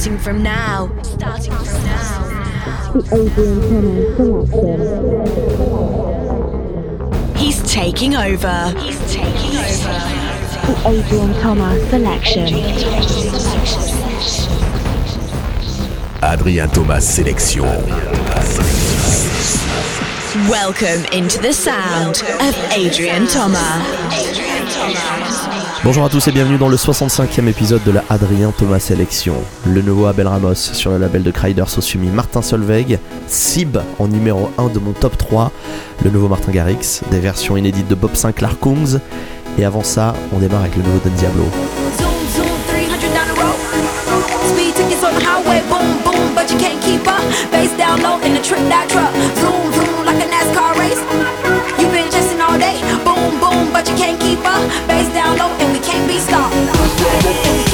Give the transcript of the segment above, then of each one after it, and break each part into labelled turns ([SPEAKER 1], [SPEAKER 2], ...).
[SPEAKER 1] Starting from now. Starting from now.
[SPEAKER 2] The Adrian Thomas
[SPEAKER 1] selection. He's taking over. He's taking over.
[SPEAKER 2] The Adrian Thomas selection.
[SPEAKER 3] Adrien Thomas sélection.
[SPEAKER 1] Welcome into the sound of Adrian Thomas. Adrian Thomas.
[SPEAKER 4] Bonjour à tous et bienvenue dans le 65e épisode de la Adrien Thomas Sélection. Le nouveau Abel Ramos sur le label de Crider Sosumi, Martin Solveig, Sib en numéro 1 de mon top 3, le nouveau Martin Garrix, des versions inédites de Bob Sinclair Kungs, et avant ça, on démarre avec le nouveau Don Diablo.
[SPEAKER 1] Zoom, zoom, but you can't keep up. Bass down low, and we can't be stopped.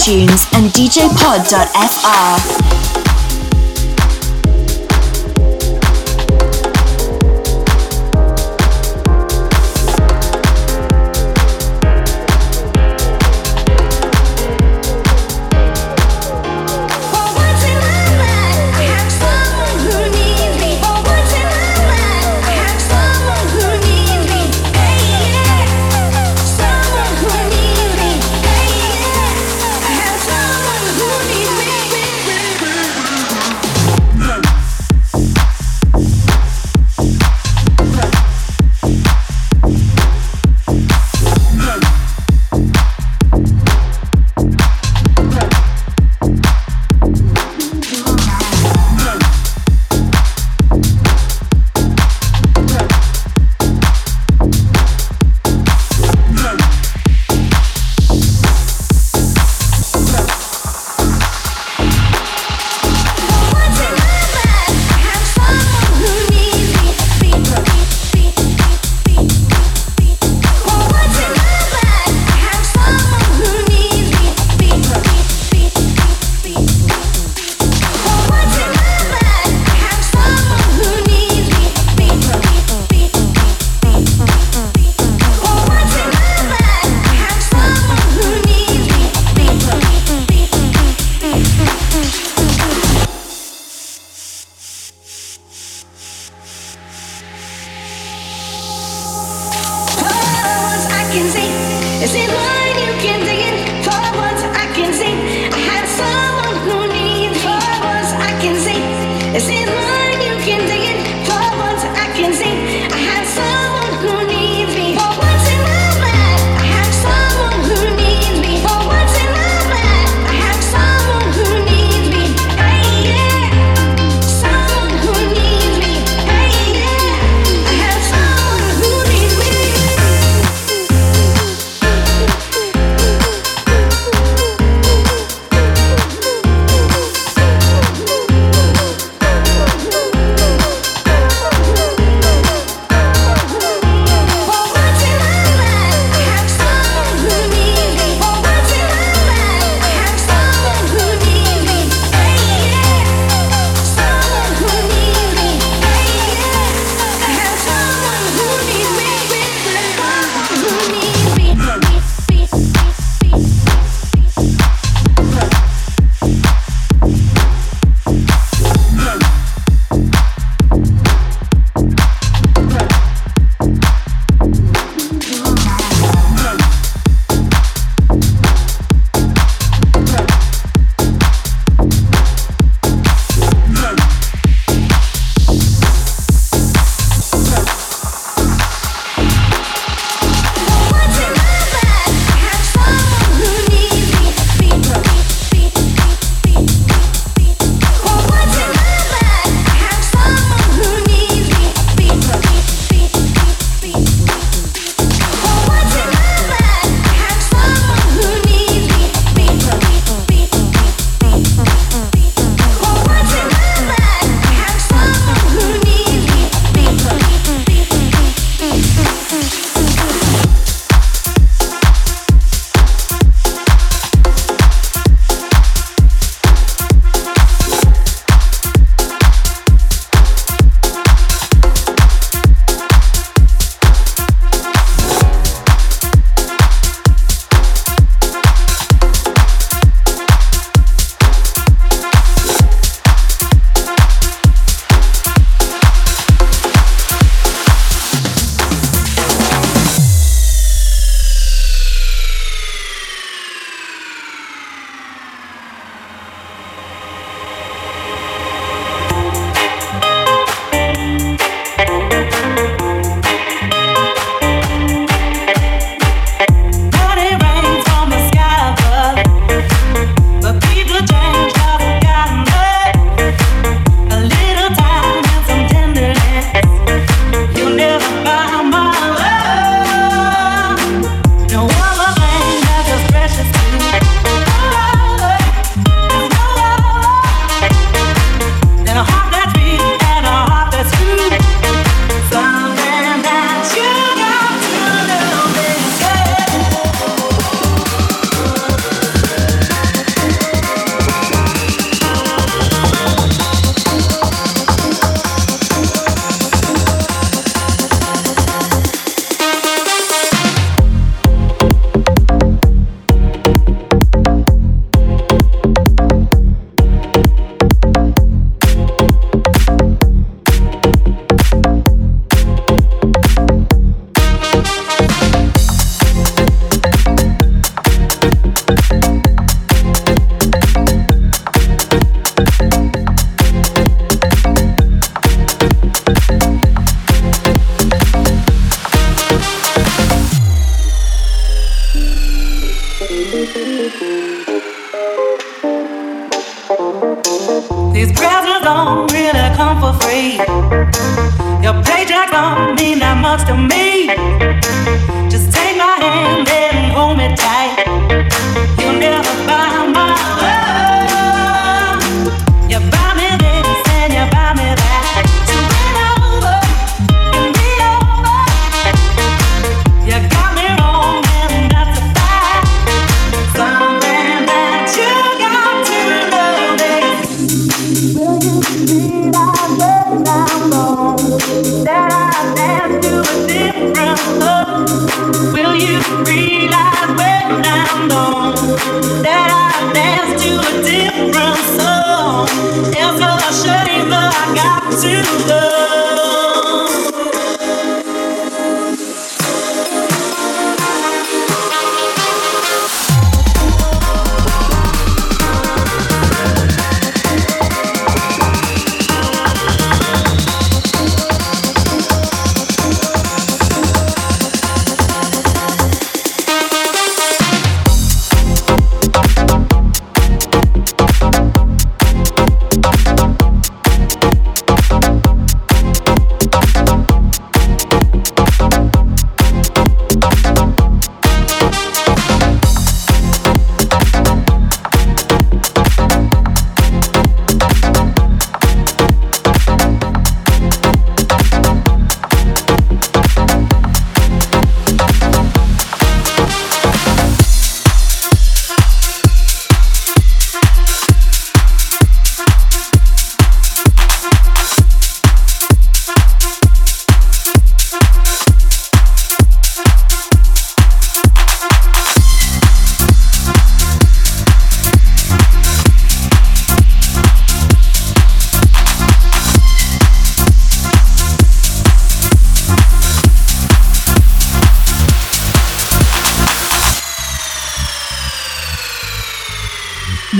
[SPEAKER 1] iTunes and djpod.fr.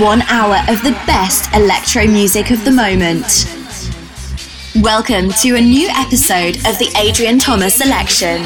[SPEAKER 5] one hour of the best electro music of the moment. Welcome to a new episode of the Adrian Thomas Selection.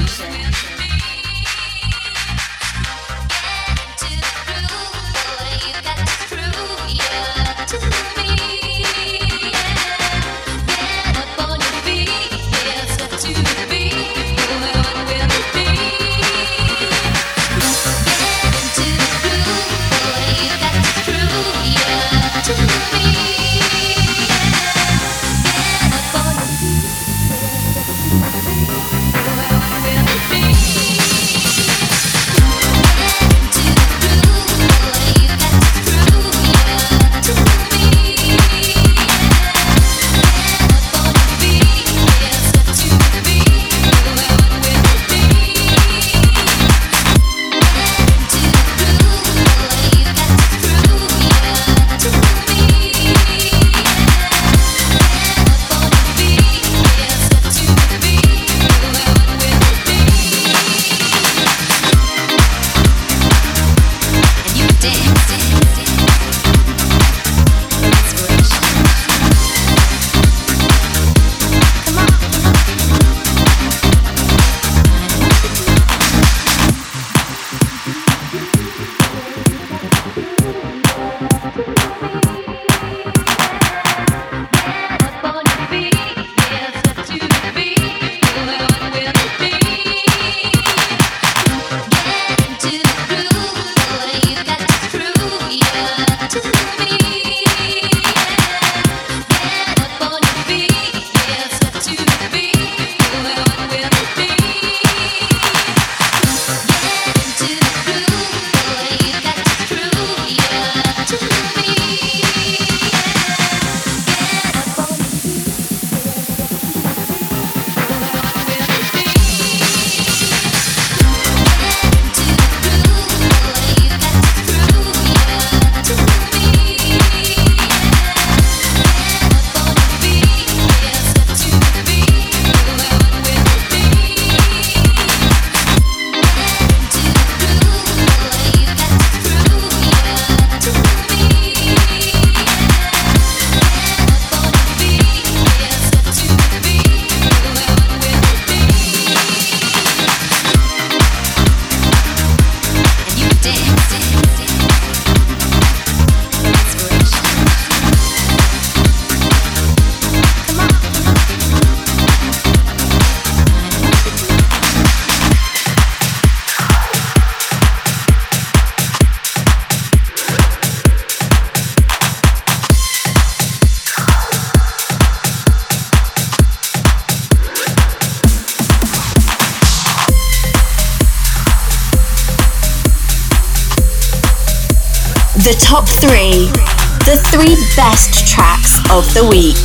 [SPEAKER 6] of the week.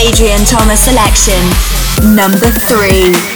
[SPEAKER 6] Adrian Thomas selection, number three.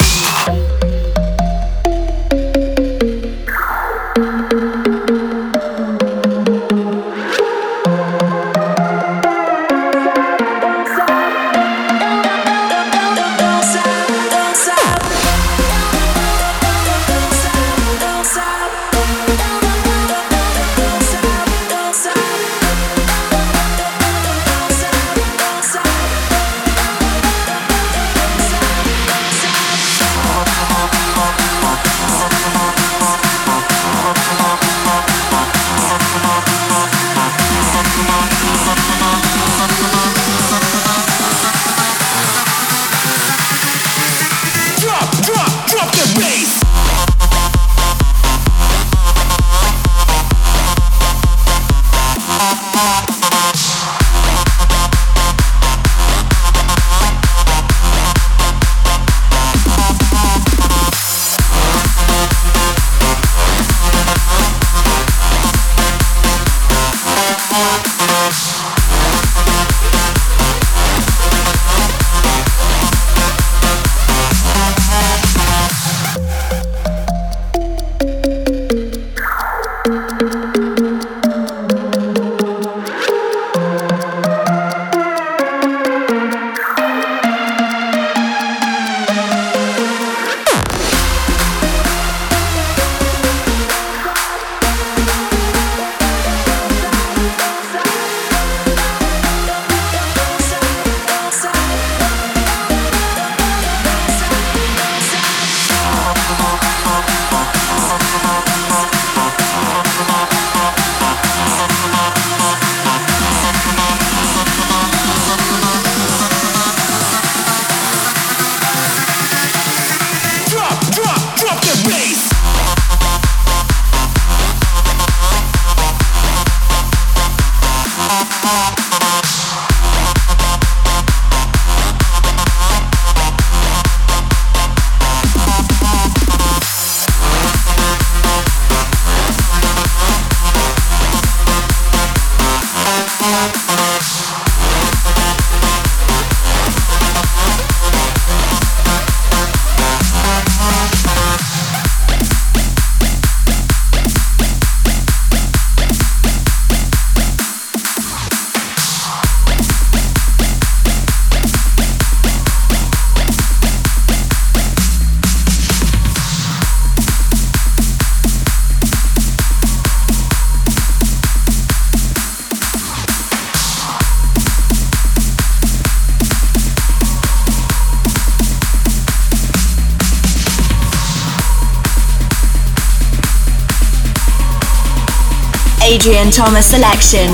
[SPEAKER 6] And Thomas selection.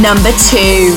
[SPEAKER 6] Number two.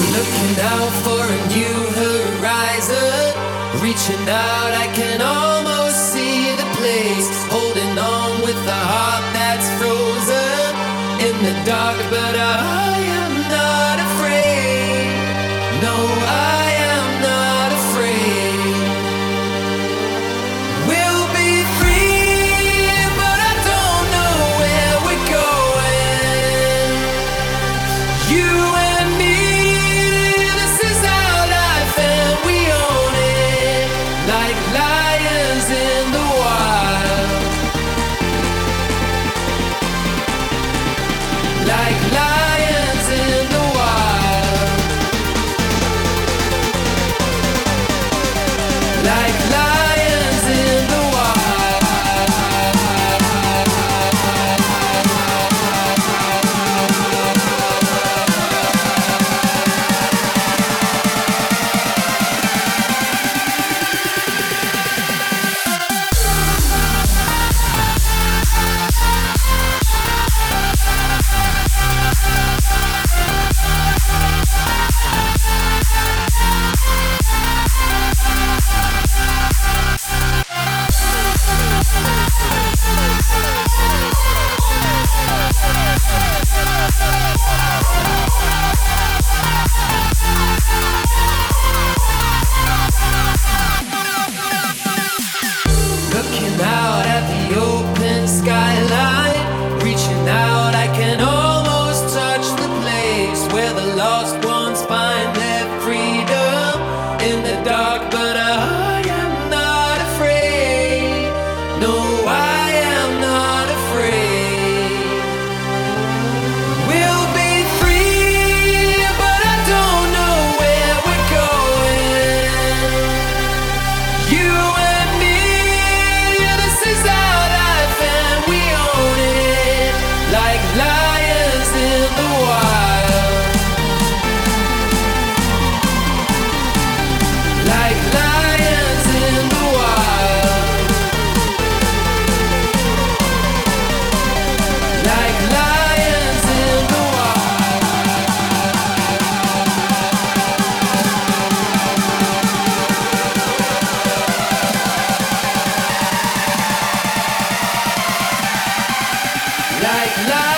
[SPEAKER 7] Live.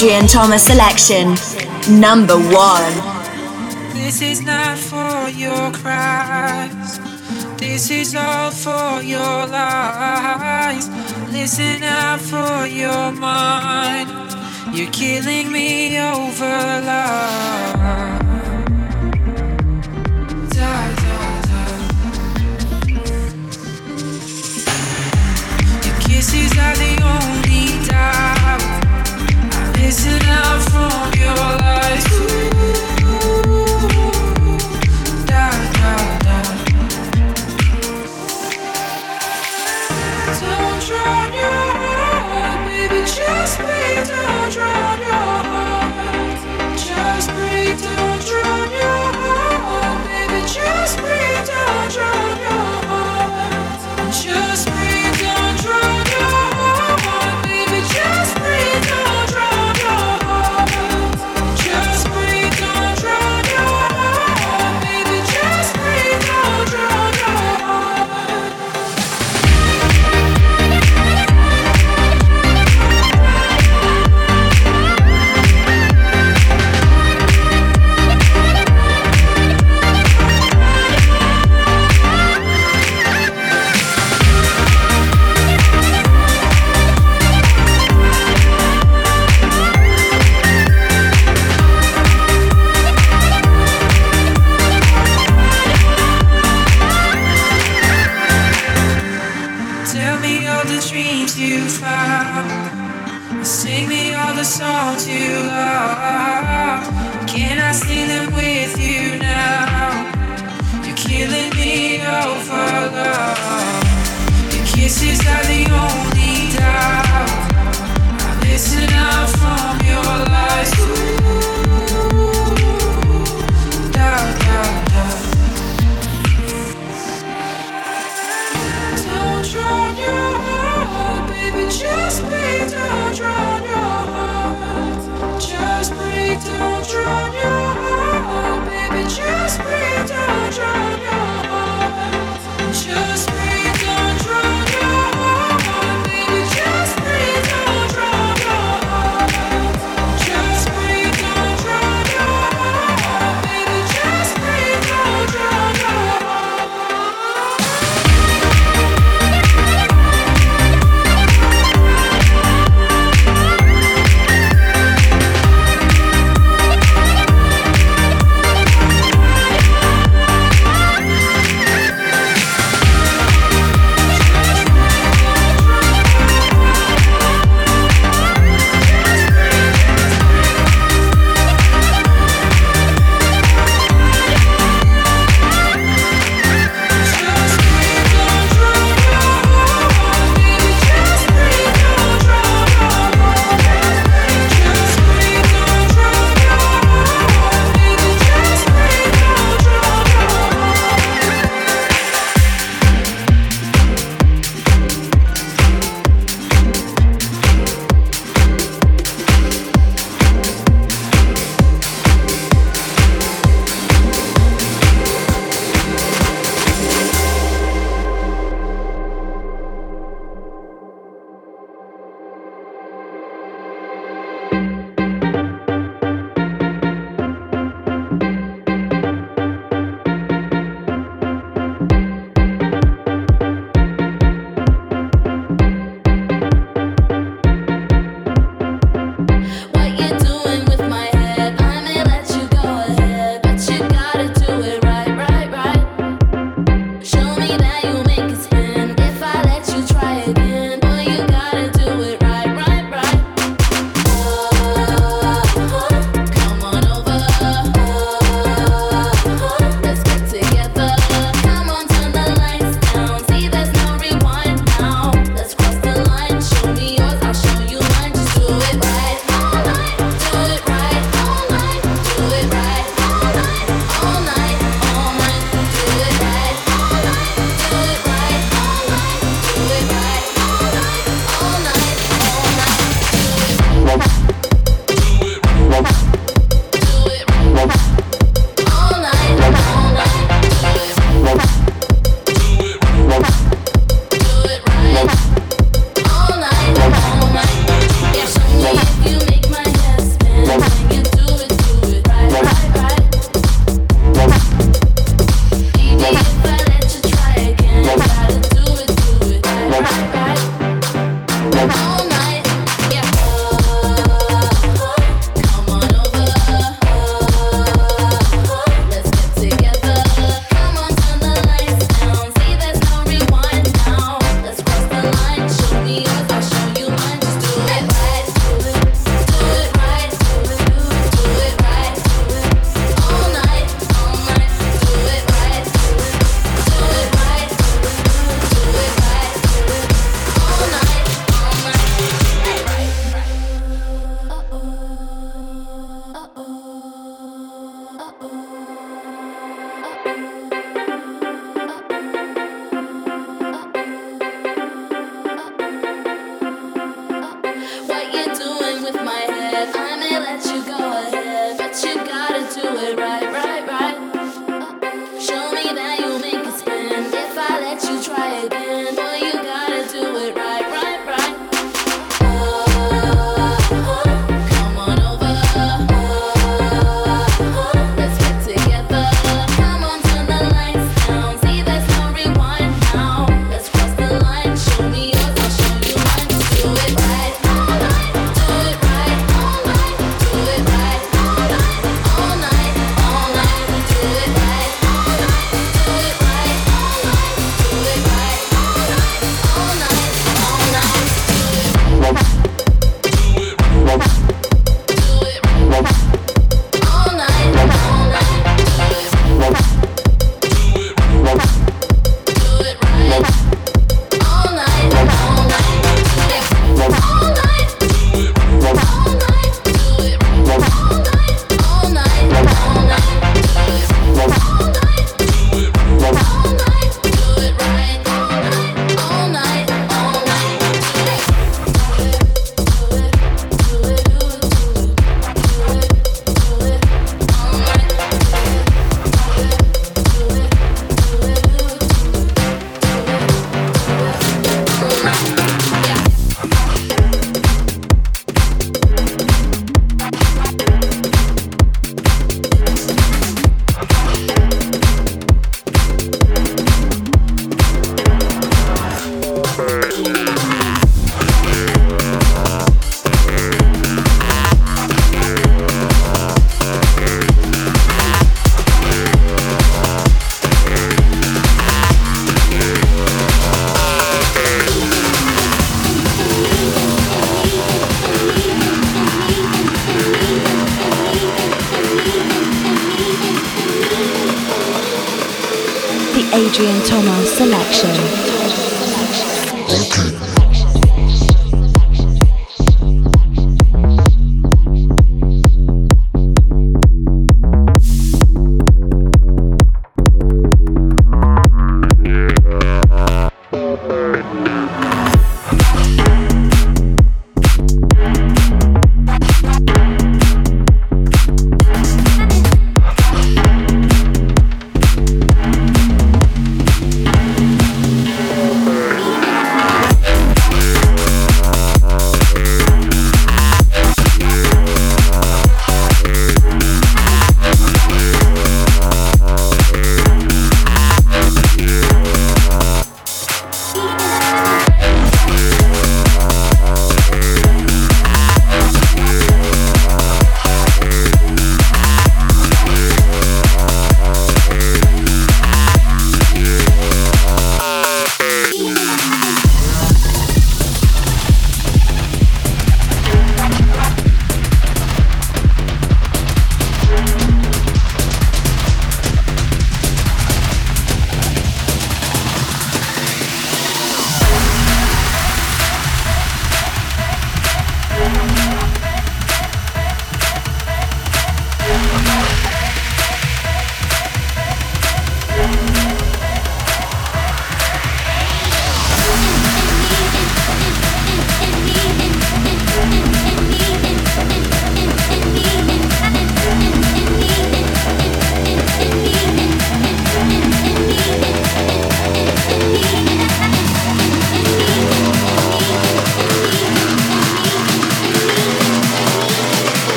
[SPEAKER 1] Adrian Thomas selection, number one.
[SPEAKER 8] This is not for your cries. This is all for your lies. Listen out for your mind. You're killing me over love. Die, die, die. The only die. Missing out from your
[SPEAKER 9] life.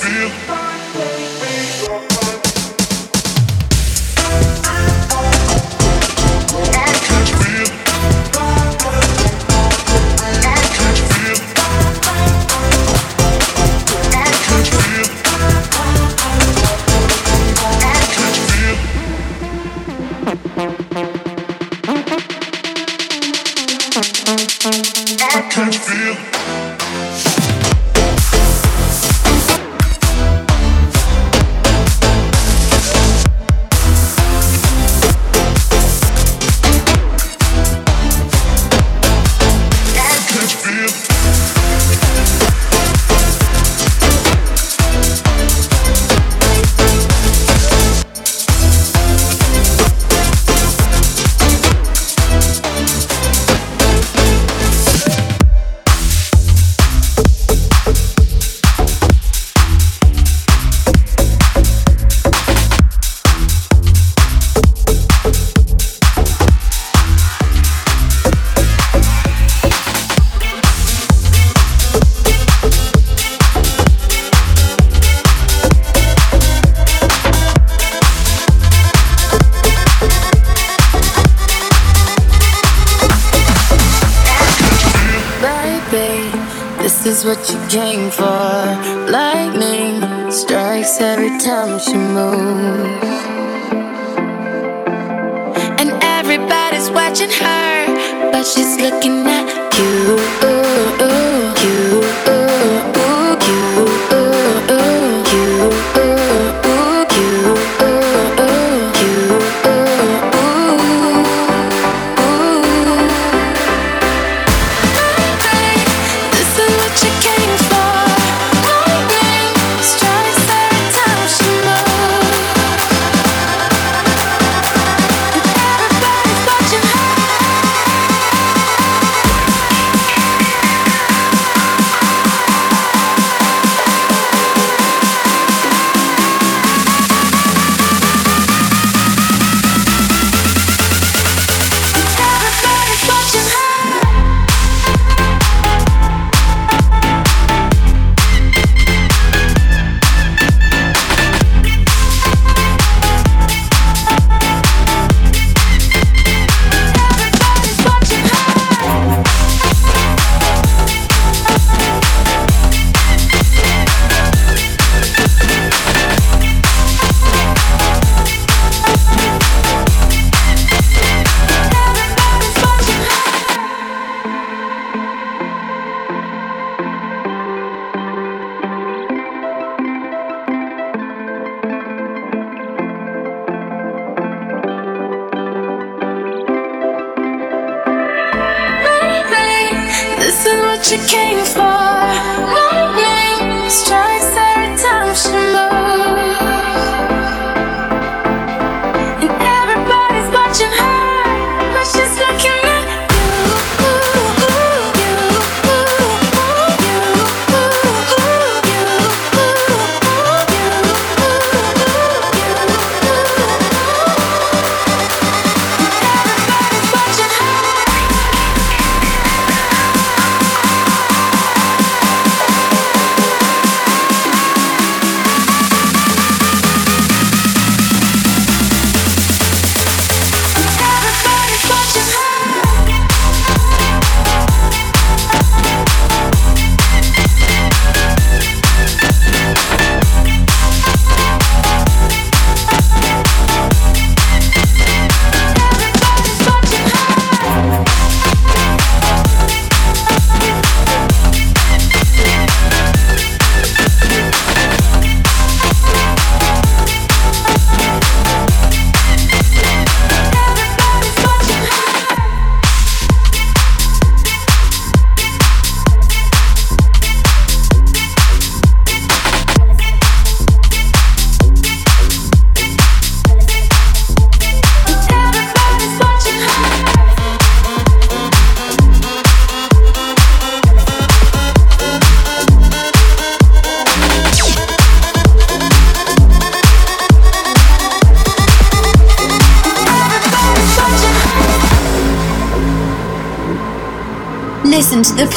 [SPEAKER 9] Feel.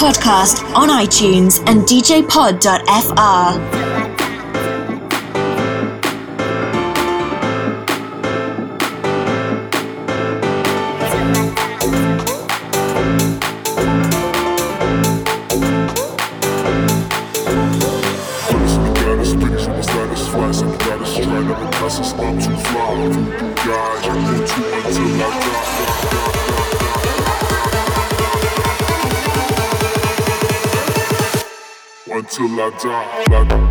[SPEAKER 1] Podcast on iTunes and djpod.fr.
[SPEAKER 10] die. Black,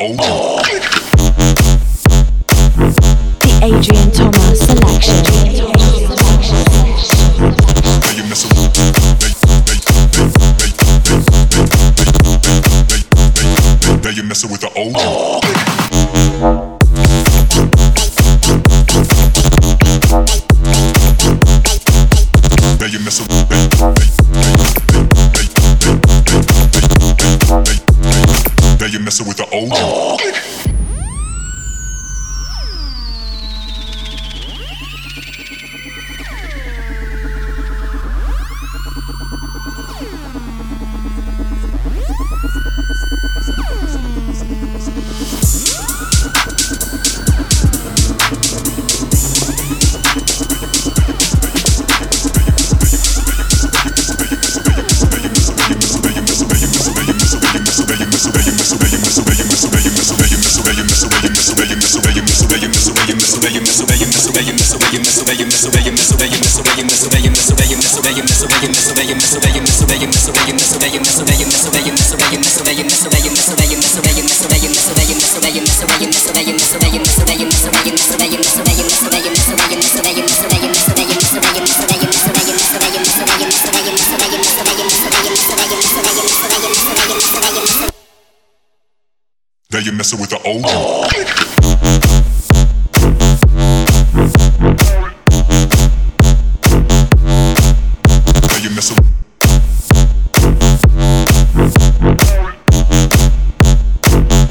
[SPEAKER 10] old.
[SPEAKER 2] The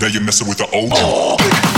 [SPEAKER 10] Now you messing with the old.